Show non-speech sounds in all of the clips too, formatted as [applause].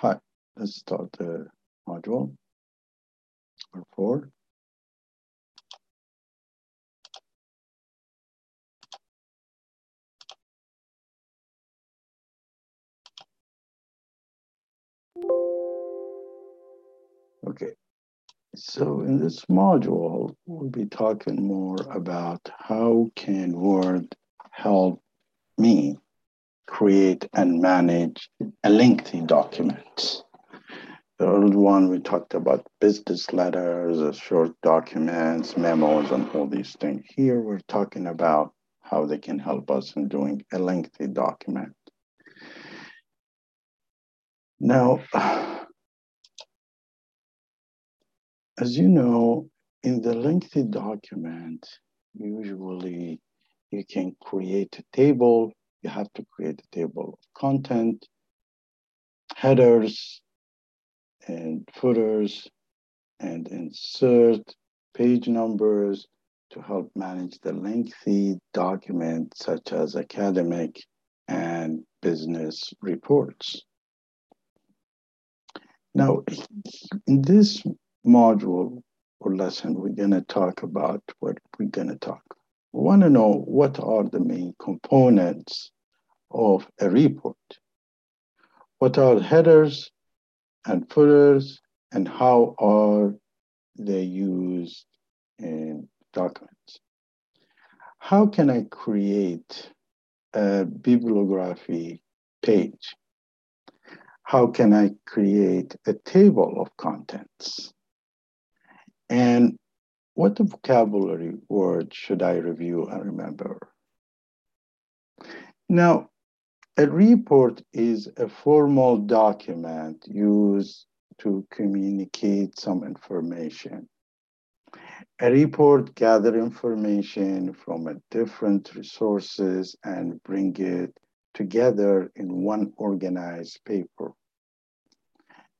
Hi, let's start the uh, module number four. Okay, so in this module, we'll be talking more about how can Word help me create and manage a lengthy document. The old one, we talked about business letters, short documents, memos, and all these things. Here, we're talking about how they can help us in doing a lengthy document. Now, as you know, in the lengthy document, usually you can create a table. You have to create a table of content, headers, and footers, and insert page numbers to help manage the lengthy document, such as academic and business reports. Now, in this module or lesson, we're going to talk about what we're going to talk. Want to know what are the main components of a report. What are headers and footers and how are they used in documents? How can I create a bibliography page? how can I create a table of contents? And what vocabulary word should I review and remember? Now, a report is a formal document used to communicate some information. A report gather information from different resources and bring it together in one organized paper.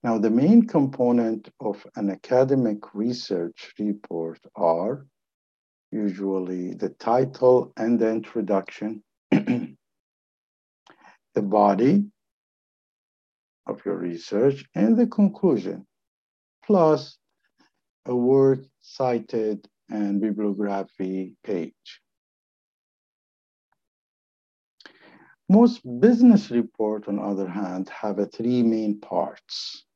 Now, the main component of an academic research report are usually the title and the introduction, [clears throat] the body of your research, and the conclusion, plus a word cited and bibliography page. Most business reports, on the other hand, have three main parts.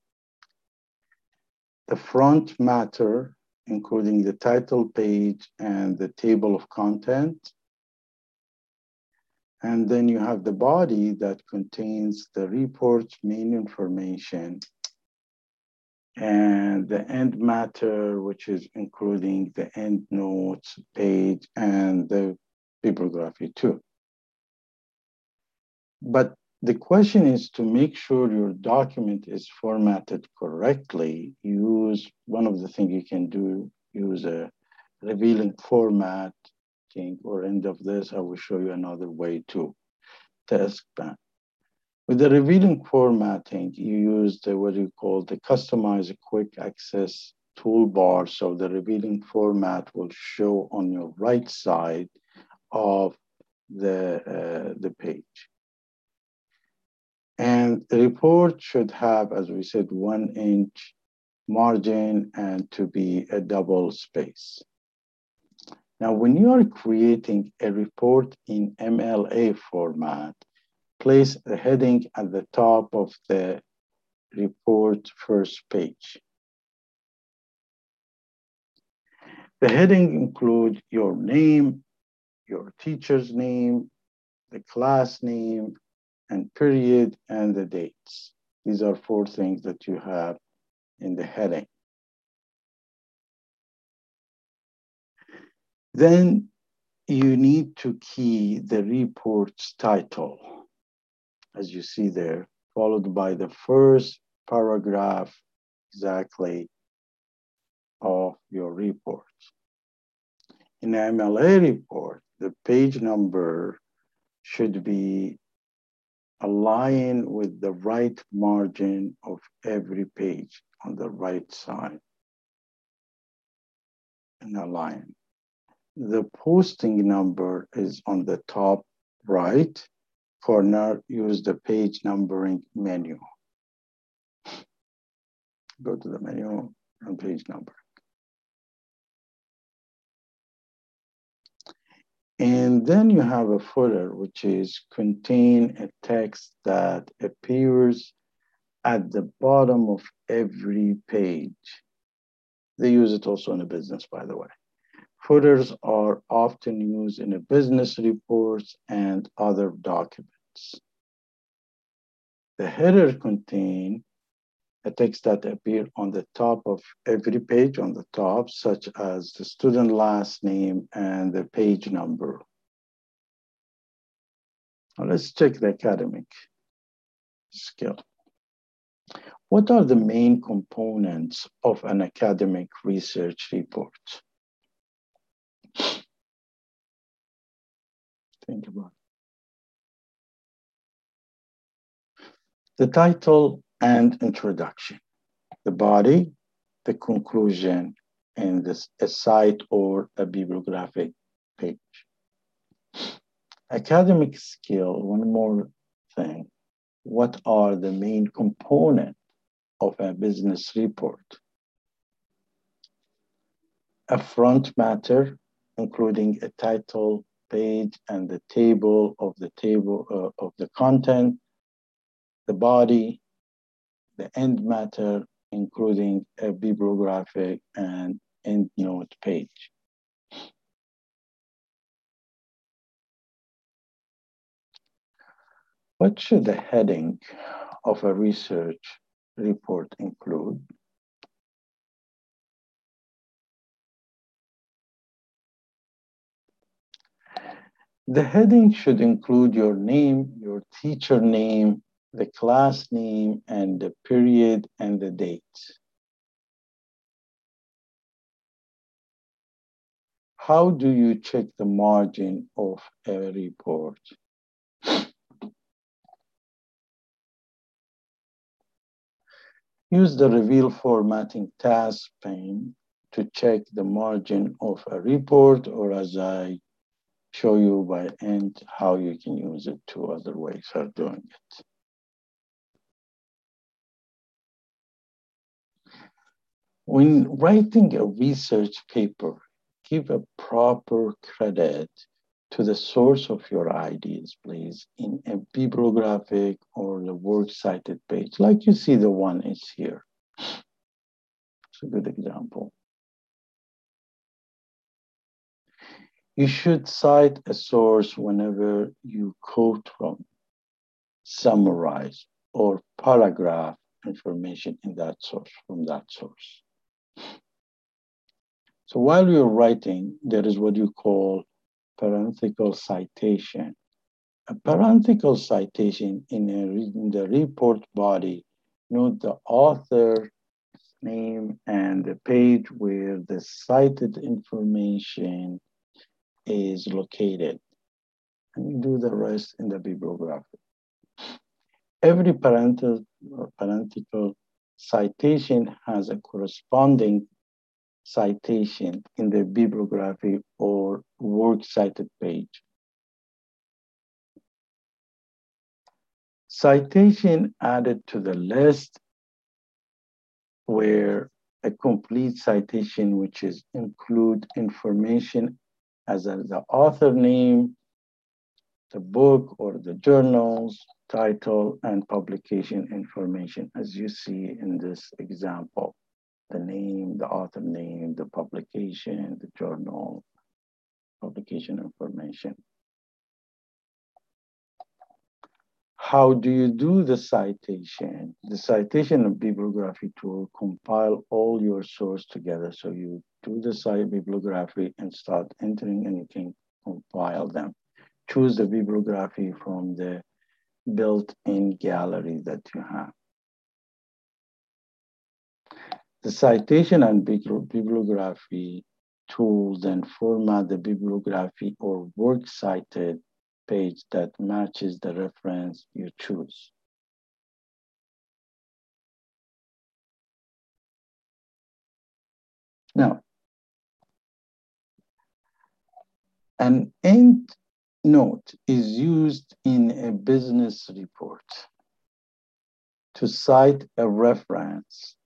The front matter, including the title page and the table of content. And then you have the body that contains the report's main information and the end matter, which is including the end notes page and the bibliography too. But the question is to make sure your document is formatted correctly. Use one of the things you can do, use a revealing format thing, or end of this, I will show you another way to test that. With the revealing formatting, you use the what you call the customize quick access toolbar. So the revealing format will show on your right side of the, uh, the page. And the report should have, as we said, one inch margin and to be a double space. Now, when you are creating a report in MLA format, place the heading at the top of the report first page. The heading includes your name, your teacher's name, the class name, and period and the dates. These are four things that you have in the heading. Then you need to key the report's title, as you see there, followed by the first paragraph exactly of your report. In MLA report, the page number should be align with the right margin of every page on the right side and align. The posting number is on the top right corner, use the page numbering menu. Go to the menu and page number. And then you have a footer, which is contain a text that appears at the bottom of every page. They use it also in a business, by the way. Footers are often used in a business reports and other documents. The header contain a text that appear on the top of every page on the top, such as the student last name and the page number. Now let's check the academic skill. What are the main components of an academic research report? Think about it. The title and introduction, the body, the conclusion, and this, a site or a bibliographic page. Academic skill, one more thing. What are the main components of a business report? A front matter, including a title, page, and the table of the table uh, of the content, the body, the end matter, including a bibliographic and endnote page. What should the heading of a research report include? The heading should include your name, your teacher name, the class name, and the period and the date. How do you check the margin of a report? Use the reveal formatting task pane to check the margin of a report or as I show you by end how you can use it two other ways of doing it. When writing a research paper, give a proper credit to the source of your ideas, please, in a bibliographic or the works cited page, like you see the one is here. It's a good example. You should cite a source whenever you quote from, summarize, or paragraph information in that source, from that source. So while you're writing, there is what you call parenthetical citation. A parenthetical citation in, a, in the report body, note the author name and the page where the cited information is located. And you do the rest in the bibliography. Every parenthetical citation has a corresponding citation in the bibliography or works cited page. Citation added to the list where a complete citation, which is include information as the author name, the book or the journals, title, and publication information, as you see in this example the name, the author name, the publication, the journal, publication information. How do you do the citation? The citation of bibliography tool compile all your source together. So you do the cite bibliography and start entering and you can compile them. Choose the bibliography from the built-in gallery that you have. The citation and bibliography tool then format the bibliography or works cited page that matches the reference you choose. Now, an end note is used in a business report to cite a reference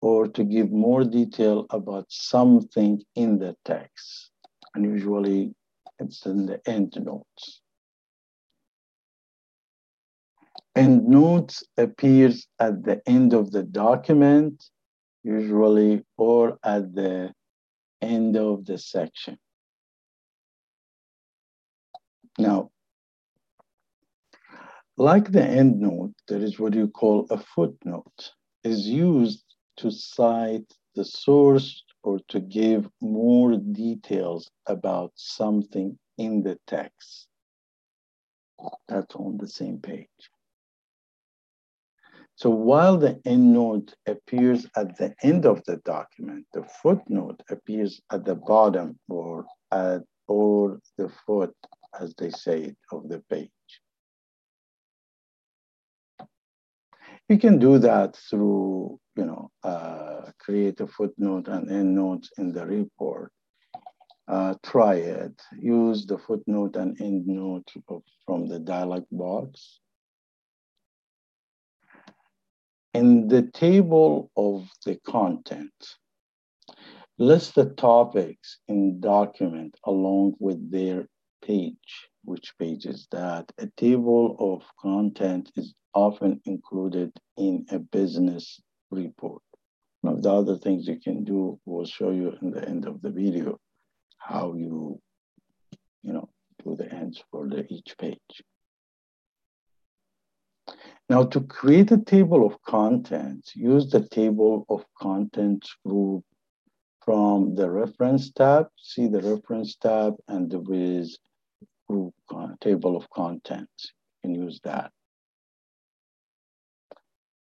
or to give more detail about something in the text. And usually it's in the end notes. endnotes. Endnotes appears at the end of the document, usually, or at the end of the section. Now, like the endnote, there is what you call a footnote, is used to cite the source or to give more details about something in the text. That's on the same page. So while the endnote appears at the end of the document, the footnote appears at the bottom or at or the foot, as they say, it, of the page. You can do that through, you know, uh, create a footnote and endnote in the report. Uh, try it. Use the footnote and endnote of, from the dialog box. In the table of the content, list the topics in document along with their page. Which page is that? A table of content is often included in a business report. One of the other things you can do, we'll show you in the end of the video, how you, you know, do the ends for the, each page. Now to create a table of contents, use the table of contents group from the reference tab, see the reference tab and there is group table of contents. You can use that.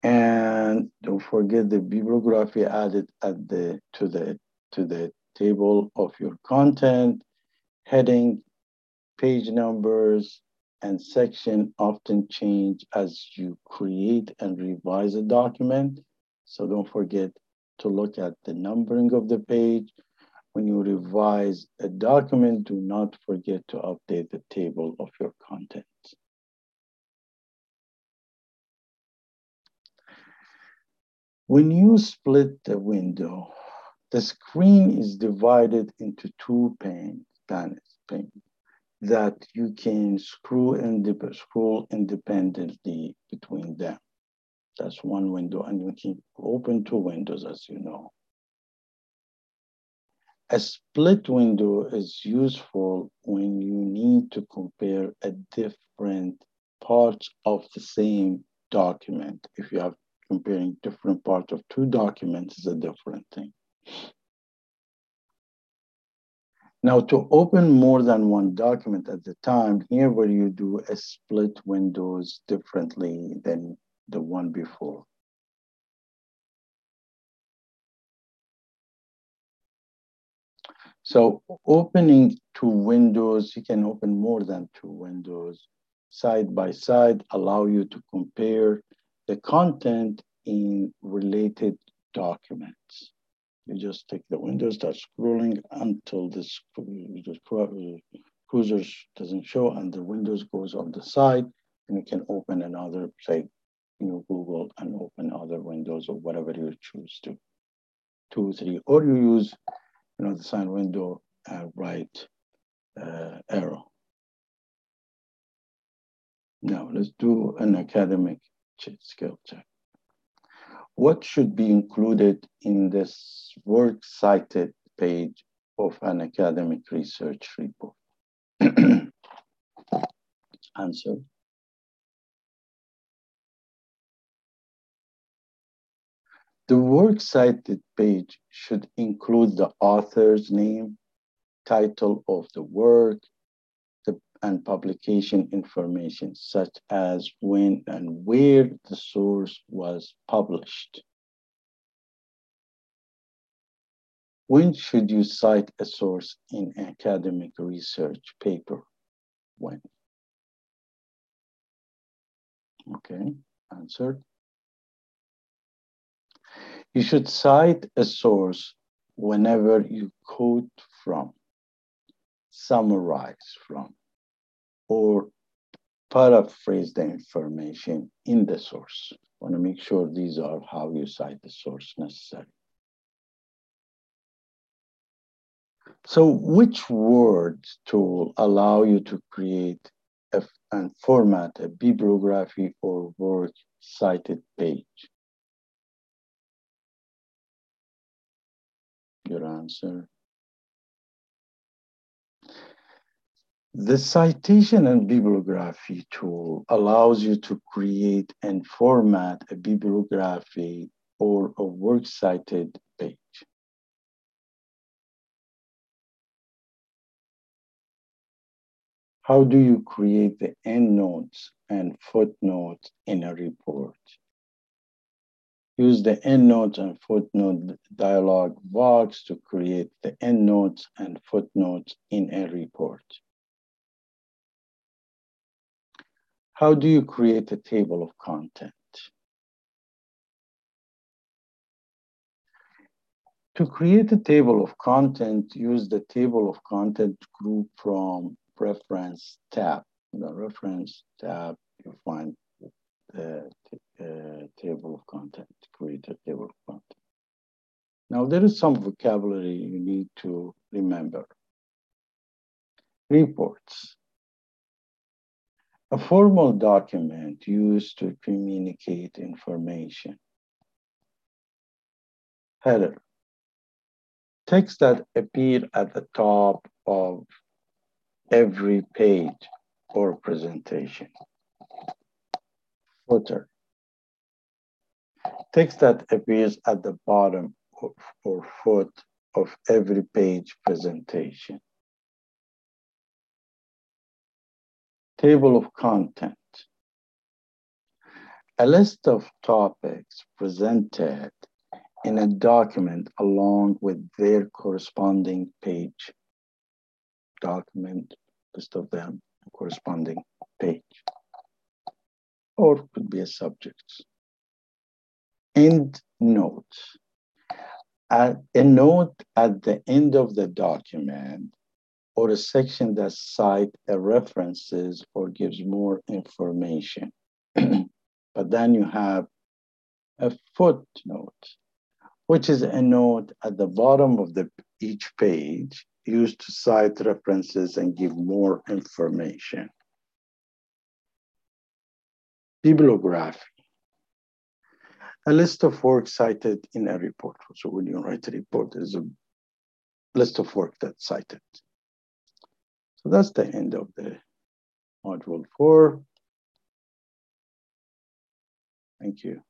And don't forget the bibliography added at the to the to the table of your content, heading, page numbers, and section often change as you create and revise a document. So don't forget to look at the numbering of the page. When you revise a document, do not forget to update the table of your contents. When you split the window, the screen is divided into two panes, that you can screw and scroll independently between them. That's one window, and you can open two windows, as you know. A split window is useful when you need to compare a different parts of the same document. If you have comparing different parts of two documents is a different thing. Now to open more than one document at the time, here where you do a split windows differently than the one before. So opening two windows, you can open more than two windows side by side, allow you to compare the content in related documents. You just take the window, start scrolling until this cruiser doesn't show and the windows goes on the side and you can open another, say, you know, Google and open other windows or whatever you choose to, two, three, or you use, you know, the sign window uh, right uh, arrow. Now let's do an academic skill check. What should be included in this works cited page of an academic research report? [clears throat] Answer. The works cited page should include the author's name, title of the work, and publication information, such as when and where the source was published. When should you cite a source in academic research paper? When? Okay, answered. You should cite a source whenever you quote from, summarize from, or paraphrase the information in the source. want to make sure these are how you cite the source necessary. So which words tool allow you to create a, and format a bibliography or word cited page? Answer. The citation and bibliography tool allows you to create and format a bibliography or a works cited page. How do you create the endnotes and footnotes in a report? Use the endnotes and footnote dialog box to create the endnotes and footnotes in a report. How do you create a table of content? To create a table of content, use the table of content group from reference tab. In the reference tab, you find the uh, table of content, create a table of content. Now, there is some vocabulary you need to remember. Reports. A formal document used to communicate information. Header. Text that appear at the top of every page or presentation. Footer. Text that appears at the bottom of, or foot of every page presentation. Table of content. A list of topics presented in a document along with their corresponding page. Document, list of them, corresponding page. Or could be a subject. End note. a note at the end of the document or a section that cite a references or gives more information. [clears throat] but then you have a footnote, which is a note at the bottom of the each page used to cite references and give more information. Bibliography. A list of works cited in a report. So when you write a report, there's a list of work that's cited. So that's the end of the module four. Thank you.